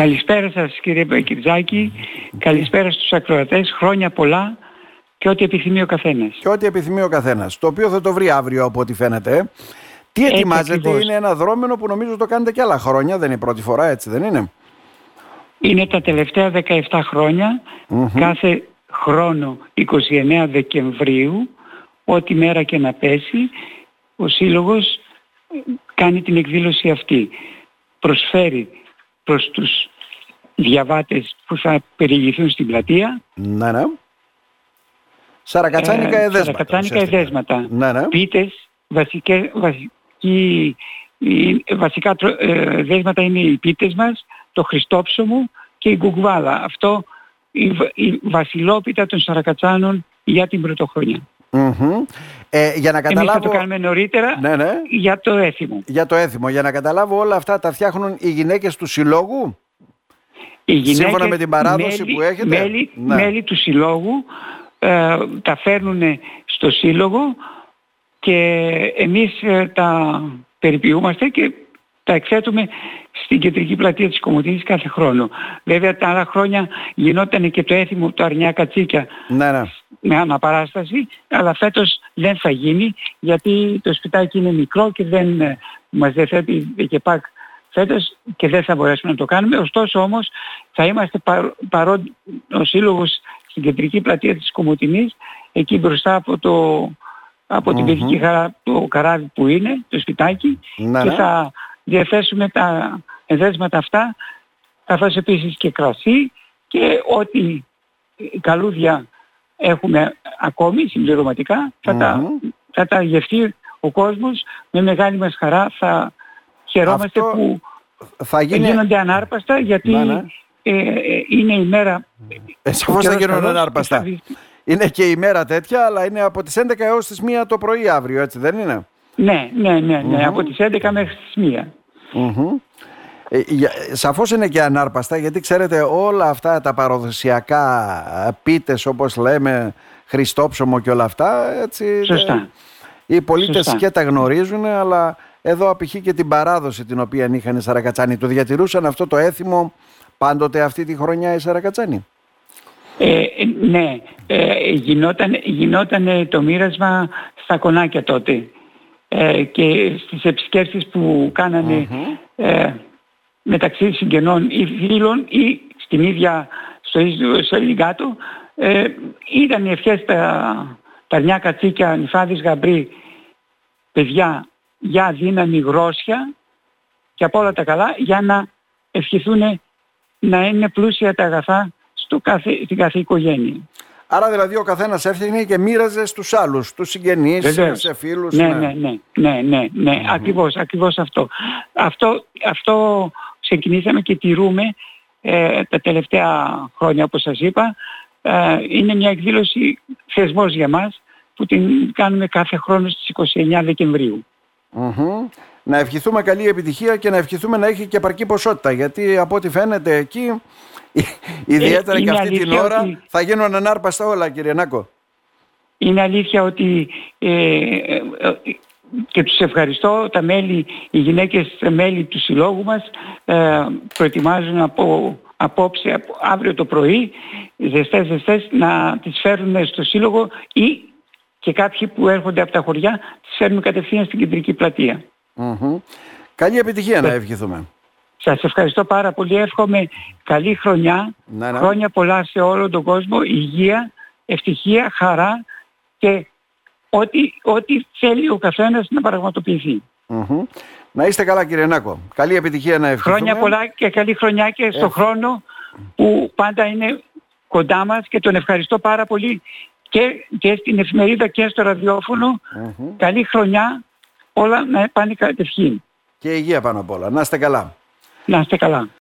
Καλησπέρα σας κύριε Μπακυρτζάκη, καλησπέρα στους ακροατές, χρόνια πολλά και ό,τι επιθυμεί ο καθένας. Και ό,τι επιθυμεί ο καθένας, το οποίο θα το βρει αύριο από ό,τι φαίνεται. ε. Τι Έτσι ετοιμάζετε, ακριβώς. είναι ένα δρόμενο που νομίζω το κάνετε και άλλα χρόνια, δεν είναι η πρώτη φορά έτσι δεν είναι; Είναι τα τελευταία 17 χρονια κάθε χρόνο 29 Δεκεμβρίου, ό,τι μέρα και να πέσει, ο Σύλλογος κάνει την εκδήλωση αυτή. Προσφέρει προς τους διαβάτες που θα περιηγηθούν στην πλατεία Ναι, ναι. Σαρακατσάνικα ε, εδέσματα. σαρακατσάνικα ουσιαστικά. εδέσματα. Ναι, ναι. πίτες, βασικές, βασική, η- βασικά τρο- ε, δέσματα είναι οι πίτες μας, το χριστόψωμο και η γκουγκβάλα. Αυτό η, βα- η βασιλόπιτα των Σαρακατσάνων για την πρωτοχρονιά. Μμμ. Ε, για να Εμείς θα καταλάβω... το κάνουμε νωρίτερα Ναι, ναι. για το έθιμο. Για το έθιμο, για να καταλάβω όλα αυτά τα φτιάχνουν οι γυναίκες του συλλόγου; Οι γυναίκες, Σύμφωνα με την παράδοση μέλη, που έχετε; Μέλη, Ναι. μέλη του συλλόγου ε, τα φέρνουν στο σύλλογο και εμείς ε, τα περιποιούμαστε και τα εκθέτουμε στην κεντρική πλατεία της Κομωτινής κάθε χρόνο. Βέβαια τα άλλα χρόνια γινόταν και το έθιμο του Αρνιά Κατσίκια Ναι, ναι. Με αναπαράσταση, αλλά φέτος δεν θα γίνει γιατί το σπιτάκι είναι μικρό και δεν ε, μας διαθέτει και πακ φέτος και δεν θα μπορέσουμε να το κάνουμε. Ωστόσο όμως θα είμαστε παρό- παρόν ο Σύλλογος στην κεντρική πλατεία της Κομωτινής, εκεί μπροστά από, το, από την Μμμ. παιδική χαρά το καράβι που είναι, το σπιτάκι Ναι, και ναι. θα διαθέσουμε τα εδέσματα αυτά καθώς επίσης και κρασί και ό,τι καλούδια έχουμε ακόμη συμπληρωματικά θα, τα, Μμμ. θα τα γευτεί ο κόσμος με μεγάλη μας χαρά θα χαιρόμαστε Αυτό που Θα γίνει... γίνονται ανάρπαστα γιατί Ναι, ναι. ε, ε, είναι η μέρα Ε, σαφώς θα καιρός γίνουν καλός ανάρπαστα. και θα δεις- Είναι και η μέρα τέτοια, αλλά είναι από τις 11 έως τις 1 το πρωί αύριο, έτσι δεν είναι; Ναι, ναι, ναι, ναι, Μμμ. από τις 11 μέχρι τις 1. Μμμ. Ε, για- σαφώς είναι και ανάρπαστα γιατί ξέρετε όλα αυτά τα παραδοσιακά ε, πίτες όπως λέμε Χριστόψωμο και όλα αυτά έτσι Σωστά. ε, οι πολίτες Σωστά. και τα γνωρίζουν αλλά εδώ απηχεί και την παράδοση την οποία είχαν οι Σαρακατσάνοι. Το διατηρούσαν αυτό το έθιμο πάντοτε αυτή τη χρονιά οι Σαρακατσάνοι. Ε, ε, ναι, ε, γινόταν, γινόταν το μοίρασμα στα κονάκια τότε. Ε, και στις επισκέψεις που κάνανε ε, μεταξύ συγγενών ή φίλων ή στην ίδια στο, ίδιο- στο Ελιγκάτο ε, ήταν οι ευχές τα, τα αρνιά κατσίκια, νυφάδης γαμπρί, παιδιά για δύναμη γρόσια και από όλα τα καλά για να ευχηθούν να είναι πλούσια τα αγαθά στο κάθε, στην κάθε οικογένεια. Άρα δηλαδή ο καθένας έφτιαχνε και μοίραζε στους άλλους, στους συγγενείς, Βεβαίως. σε φίλους. Ναι, ναι, ναι, ναι, ναι, ναι. Ακριβώς, ακριβώς αυτό. αυτό. Αυτό ξεκινήσαμε και τηρούμε ε, τα τελευταία χρόνια όπως σας είπα. Ε, είναι μια εκδήλωση θεσμός για μας που την κάνουμε κάθε χρόνο στις 29 Δεκεμβρίου. Μμμ. Να ευχηθούμε καλή επιτυχία και να ευχηθούμε να έχει και επαρκή ποσότητα. Γιατί από ό,τι φαίνεται εκεί, ιδιαίτερα είναι και αυτή την αλήθεια ώρα, ότι- θα γίνουν ανάρπαστα όλα, κύριε Νάκο. Είναι αλήθεια ότι ε, ε, ε, και τους ευχαριστώ τα μέλη, οι γυναίκες τα μέλη του συλλόγου μας ε, προετοιμάζουν από απόψε, από αύριο το πρωί ζεστές ζεστές να τις φέρουν στο σύλλογο ή και κάποιοι που έρχονται από τα χωριά τις φέρνουν κατευθείαν στην κεντρική πλατεία. Μμμ. Καλή επιτυχία να ευχηθούμε. Σας ευχαριστώ πάρα πολύ. Εύχομαι καλή χρονιά, Ναι, ναι. χρόνια πολλά σε όλο τον κόσμο, υγεία, ευτυχία, χαρά και ό,τι, ό,τι θέλει ο καθένας να πραγματοποιηθεί. Μμμ. Να είστε καλά, κύριε Νάκο. Καλή επιτυχία να ευχηθούμε. Χρόνια πολλά και καλή χρονιά και στο χρόνο που πάντα είναι κοντά μας και τον ευχαριστώ πάρα πολύ και, και στην εφημερίδα και στο ραδιόφωνο. Μμμ. Καλή χρονιά, όλα να πάνε κατευχήν. Και υγεία πάνω απ' όλα. Να είστε καλά. Να είστε καλά.